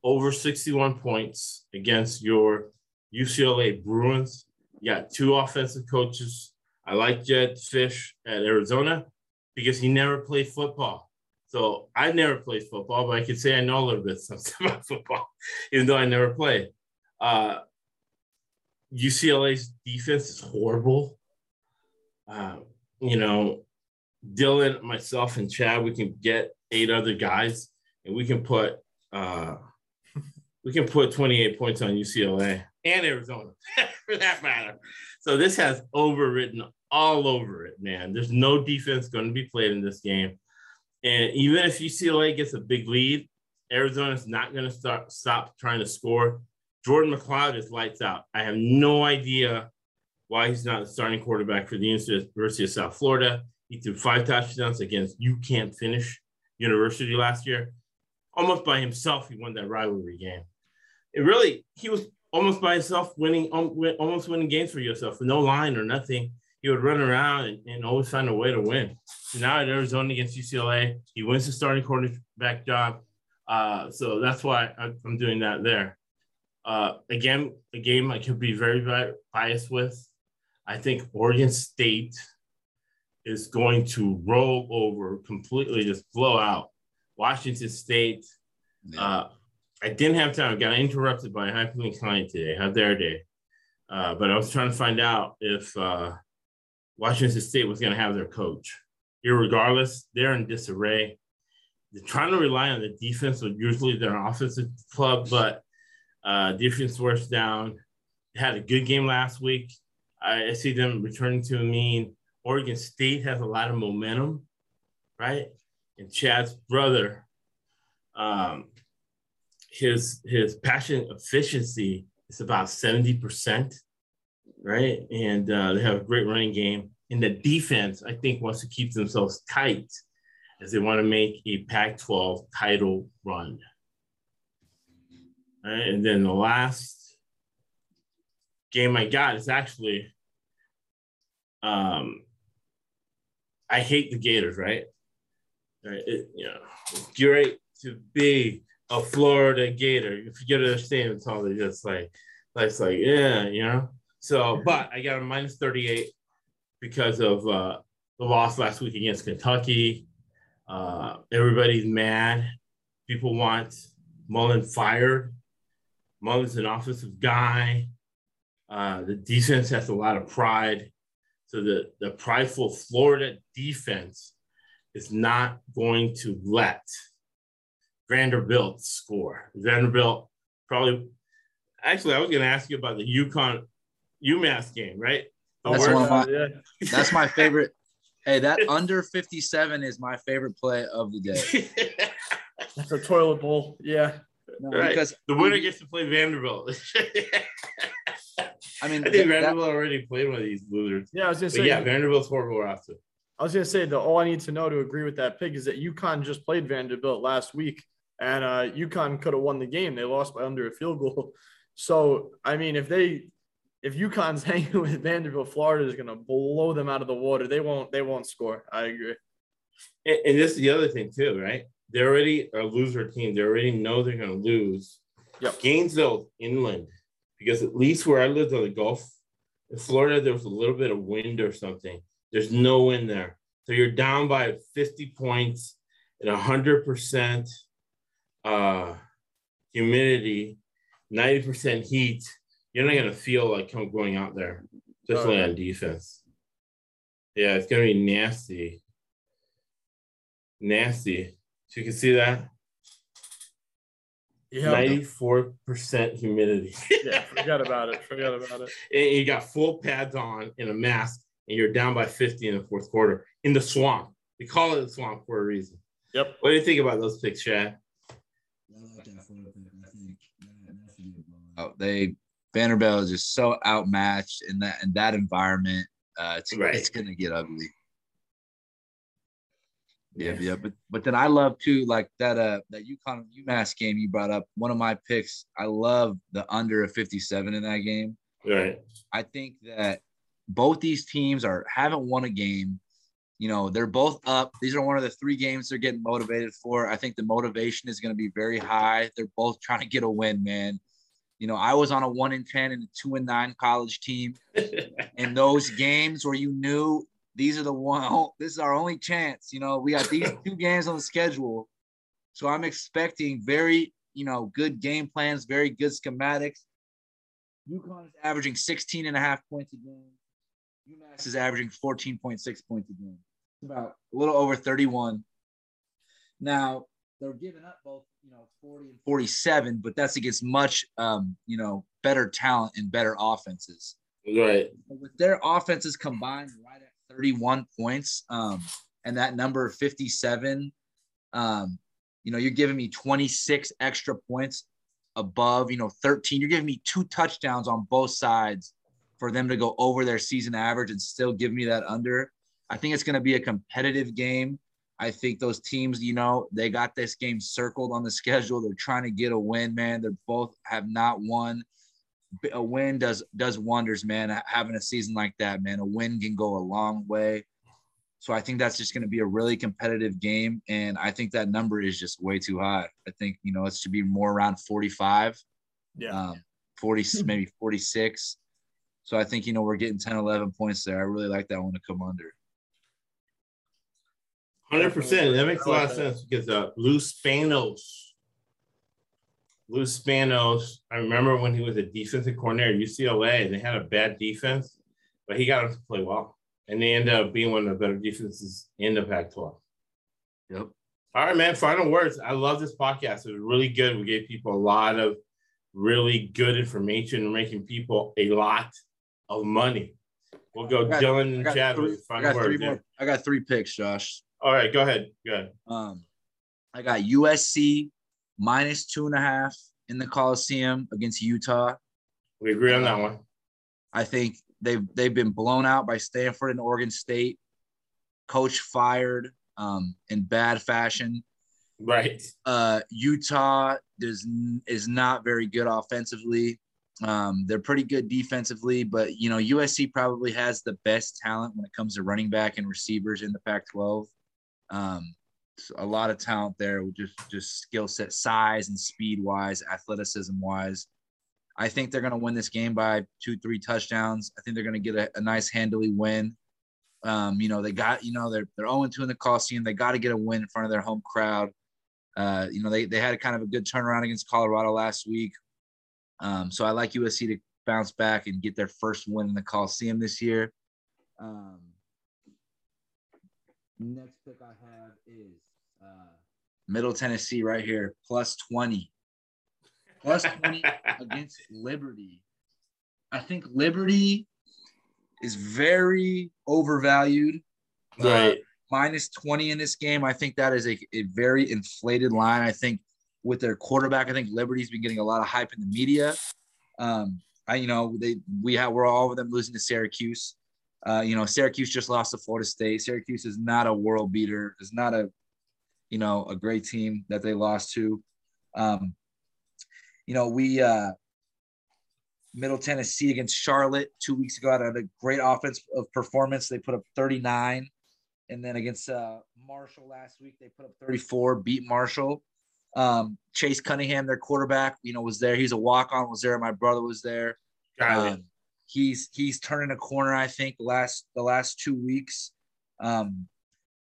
over 61 points against your UCLA Bruins. You got two offensive coaches. I like Jedd Fisch at Arizona because he never played football. So I never played football, but I can say I know a little bit something about football, even though I never played. Uh, UCLA's defense is horrible. Uh, you know, Dylan, myself, and Chad, we can get eight other guys, and we can put uh, we can put 28 points on UCLA and Arizona for that matter. So this has overwritten all over it, man. There's no defense going to be played in this game, and even if UCLA gets a big lead, Arizona's not going to start stop trying to score. Jordan McCloud is lights out. I have no idea why he's not the starting quarterback for the University of South Florida. He threw five touchdowns against You Can't Finish University last year. Almost by himself, he won that rivalry game. It really, he was almost by himself winning, um, almost winning games for yourself no line or nothing. He would run around and, and always find a way to win. So now at Arizona against UCLA, he wins the starting quarterback job. Uh, so that's why I'm doing that there. Uh, again, a game I could be very biased with. I think Oregon State is going to roll over completely, just blow out Washington State. yeah. Uh, I didn't have time. I got interrupted by a hyperlink client today. How dare they? Uh, but I was trying to find out if uh, Washington State was going to have their coach. Irregardless, they're in disarray. They're trying to rely on the defense, which usually they're an offensive club, but uh, defense wears down. They had a good game last week. I, I see them returning to a mean. Oregon State has a lot of momentum, right? And Chad's brother, um, his his passion efficiency is about 70%, right? And uh, they have a great running game. And the defense, I think, wants to keep themselves tight as they want to make a Pac 12 title run. Right, and then the last game I got is actually um I hate the Gators, right? Right, it, you know, it's great to be a Florida Gator. If you get to understand, it's all they just like, like, it's like, yeah, you know. So, but I got a minus 38 because of uh, the loss last week against Kentucky. Uh, everybody's mad. People want Mullen fired. Mullen's an offensive guy. Uh, the defense has a lot of pride. So the, the prideful Florida defense is not going to let Vanderbilt score. Vanderbilt probably, actually, I was going to ask you about the UConn UMass game, right? The That's one of my- yeah. That's my favorite. Hey, that under 57 is my favorite play of the day. That's a toilet bowl. Yeah. No, Right. Because the winner gets to play Vanderbilt. I mean, I think that- Vanderbilt already played one of these losers. Yeah, I was gonna But say. yeah, Vanderbilt's horrible roster. I was gonna say the all I need to know to agree with that pick is that UConn just played Vanderbilt last week, and uh, UConn could have won the game. They lost by under a field goal. So I mean, if they if UConn's hanging with Vanderbilt, Florida is gonna blow them out of the water. They won't. They won't score. I agree. And, and this is the other thing too, right? They're already a loser team. They already know they're going to lose. Yep. Gainesville inland, because at least where I lived on the Gulf, in Florida, there was a little bit of wind or something. There's no wind there. So you're down by 50 points at 100% uh, humidity, 90% heat. You're not going to feel like going out there, especially on defense. Yeah, it's going to be nasty. Nasty. So you can see that Yeah. 94% humidity. yeah. Forget about it. Forget about it. and you got full pads on and a mask, and you're down by 50 in the fourth quarter in the swamp. We call it the swamp for a reason. Yep. What do you think about those picks, Chad? Oh, they Vanderbilt is just so outmatched in that in that environment. Uh, it's Right. it's gonna get ugly. Yeah, yeah, but but then I love too, like that uh that UConn UMass game you brought up. One of my picks, I love the under of 57 in that game. Right. I think that both these teams are haven't won a game. You know, they're both up. These are one of the three games they're getting motivated for. I think the motivation is going to be very high. They're both trying to get a win, man. You know, I was on a one in ten and a two and nine college team, and those games where you knew these are the one. This is our only chance. You know, we got these two games on the schedule, so I'm expecting very, you know, good game plans, very good schematics. UConn is averaging 16 and a half points a game. UMass is averaging 14.6 points a game. It's about a little over 31. Now, they're giving up both, you know, 40 and 47, but that's against much, um, you know, better talent and better offenses. right. With their offenses combined right at 31 points um, and that number 57, um, you know, you're giving me 26 extra points above, you know, 13. You're giving me two touchdowns on both sides for them to go over their season average and still give me that under. I think it's going to be a competitive game. I think those teams, you know, they got this game circled on the schedule. They're trying to get a win, man. They're both have not won. A win does does wonders, man. Having a season like that, man, a win can go a long way. So I think that's just going to be a really competitive game, and I think that number is just way too high. I think you know it should be more around 45, Yeah. um, 40 maybe 46. So I think you know we're getting 10, 11 points there. I really like that one to come under. Hundred percent. That makes a lot of I like that. sense because uh, Lou Spanos, Lou Spanos. I remember when he was a defensive coordinator at UCLA. and They had a bad defense, but he got them to play well, and they ended up being one of the better defenses in the Pac-12. Yep. All right, man. Final words. I love this podcast. It was really good. We gave people a lot of really good information making people a lot of money. We'll go I got- Dylan and Chad three, with I final got three words. yeah. more. I got three picks, Josh. All right, go ahead. Go ahead. Um, I got USC minus two and a half in the Coliseum against Utah. We agree on that one. I think they've they've been blown out by Stanford and Oregon State. Coach fired um, in bad fashion. Right. Uh, Utah does is not very good offensively. Um, they're pretty good defensively, but you know USC probably has the best talent when it comes to running back and receivers in the Pac-12. Um, a lot of talent there, just just skill set, size and speed wise, athleticism wise. I think they're going to win this game by two, three touchdowns. I think they're going to get a, a nice, handily win. Um, you know, they got, you know, they're they're 0 2 in the Coliseum. They got to get a win in front of their home crowd. Uh, you know, they they had kind of a good turnaround against Colorado last week. Um, so I like USC to bounce back and get their first win in the Coliseum this year. Um, next pick I have is uh, Middle Tennessee right here, plus 20. Plus 20 against Liberty. I think Liberty is very overvalued. Uh, Right. minus 20 in this game. I think that is a, a very inflated line. I think with their quarterback, I think Liberty's been getting a lot of hype in the media. Um, I, you know, they we have we're all of them losing to Syracuse. Uh, you know, Syracuse just lost to Florida State. Syracuse is not a world beater. Is not a, you know, a great team that they lost to. Um, you know, we uh, Middle Tennessee against Charlotte two weeks ago had a great offense of performance. They put up 39. And then against uh, Marshall last week, they put up 34, beat Marshall. Um, Chase Cunningham, their quarterback, you know, was there. He's a walk-on, was there. My brother was there. Um, he's he's turning a corner. I think the last the last two weeks. Um,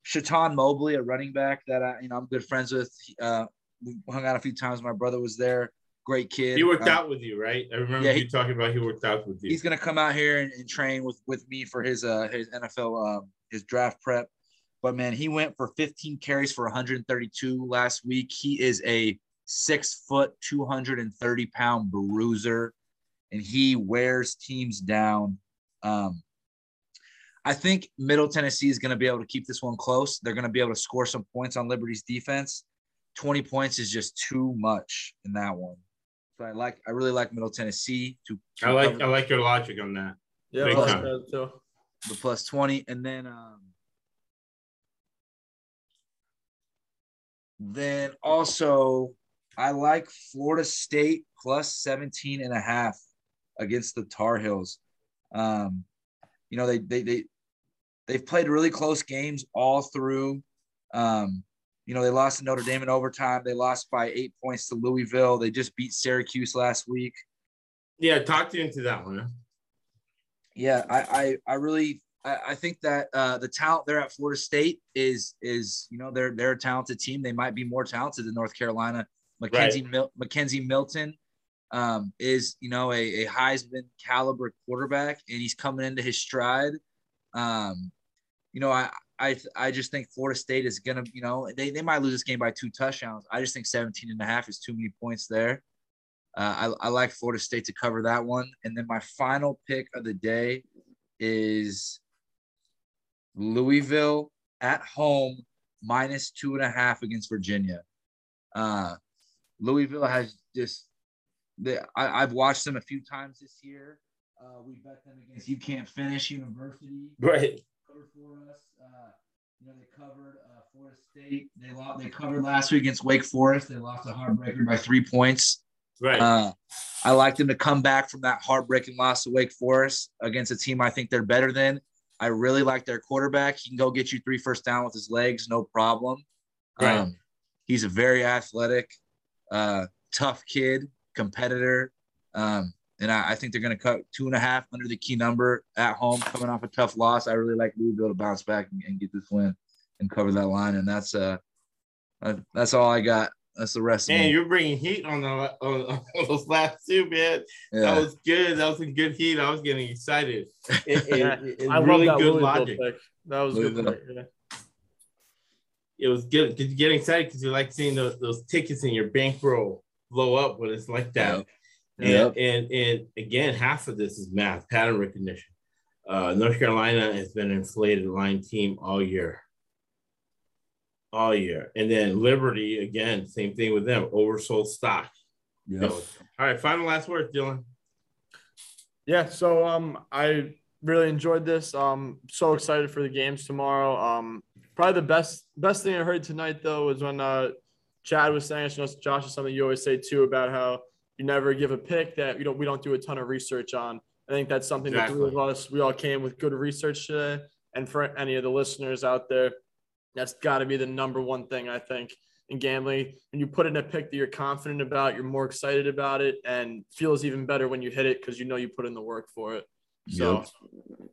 Chaton Mobley, a running back that I, you know, I'm good friends with. Uh, we hung out a few times. My brother was there. Great kid. He worked Uh, out with you, right? I remember yeah, you he- talking about he worked out with you. He's gonna come out here and, and train with with me for his uh his NFL um his draft prep. But man, he went for 15 carries for 132 last week. He is a six foot, 230 pound bruiser, and he wears teams down. Um, I think Middle Tennessee is going to be able to keep this one close. They're going to be able to score some points on Liberty's defense. 20 points is just too much in that one. So I like, I really like Middle Tennessee to. to I like cover- I like your logic on that. Yeah, plus time. that the plus 20 and then um then also i like florida state plus 17 and a half against the tar heels um you know they they, they they've played really close games all through um you know they lost to notre dame in overtime they lost by eight points to louisville they just beat syracuse last week Yeah, talk to you into that one. huh? yeah, I I, I really I, I think that uh, the talent there at Florida State is is you know they're they're a talented team. They might be more talented than North Carolina. McKenzie Mil- McKenzie Milton um, is you know a, a Heisman caliber quarterback, and he's coming into his stride. Um, you know, I I I just think Florida State is gonna you know they, they might lose this game by two touchdowns. I just think 17 and a half is too many points there. Uh, I, I like Florida State to cover that one. And then my final pick of the day is Louisville at home minus two and a half against Virginia. Uh, Louisville has just, they, I, I've watched them a few times this year. Uh, we bet them against You Can't Finish University Right. covered for us. Uh, you know, they covered uh, Florida State. They lost. They covered last week against Wake Forest. They lost a heartbreaker by three points. Right. Uh, I like them to come back from that heartbreaking loss to Wake Forest against a team I think they're better than. I really like their quarterback. He can go get you three first down with his legs, no problem. Right. Um, he's a very athletic, uh, tough kid, competitor. Um, and I, I think they're going to cut two and a half under the key number at home, coming off a tough loss. I really like Louisville to bounce back and, and get this win and cover that line. And that's uh, uh that's all I got. That's the rest of Man, you're bringing heat on the on, on those last two, man. Yeah. That was good. That was some good heat. I was getting excited. It, it- Yeah, it- I really love that good Louisville logic. pick. That was a good. Pick, yeah. It was good because you get excited because you like seeing those, those tickets in your bankroll blow up when it's like that. And, Yep. and and again, half of this is math, pattern recognition. Uh, North Carolina has been an inflated line team all year. All year. And then Liberty, again, same thing with them, oversold stock. Yep. All right, final last word, Dylan. Yeah, so um, I really enjoyed this. Um, so excited for the games tomorrow. Um, probably the best best thing I heard tonight though was when uh, Chad was saying, you know, Josh is something you always say too about how you never give a pick that you don't we don't do a ton of research on. I think that's something that the three of us we all came with good research today. And for any of the listeners out there, that's got to be the number one thing I think in gambling. When you put in a pick that you're confident about, you're more excited about it, and feels even better when you hit it because you know you put in the work for it. So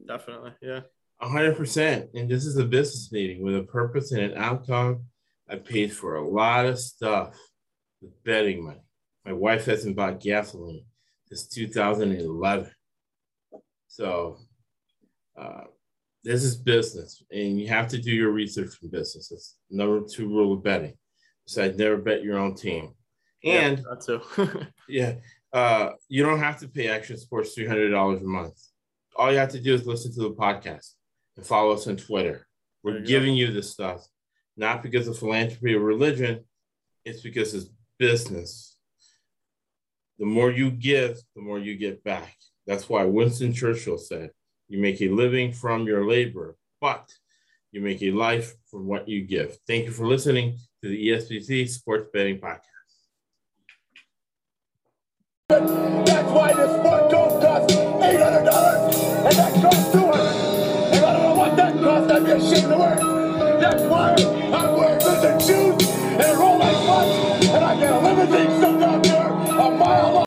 definitely, yeah. A hundred percent. And this is a business meeting with a purpose and an outcome. I paid for a lot of stuff with betting money. My wife hasn't bought gasoline since 2011. So uh, this is business, and you have to do your research in business. It's number two rule of betting. Besides, never bet your own team. And yeah, yeah. Uh, you don't have to pay Action Sports three hundred dollars a month. All you have to do is listen to the podcast and follow us on Twitter. We're you go. giving you this stuff, not because of philanthropy or religion. It's because it's business. The more you give, the more you get back. That's why Winston Churchill said, "You make a living from your labor, but you make a life from what you give." Thank you for listening to the ESPC Sports Betting Podcast.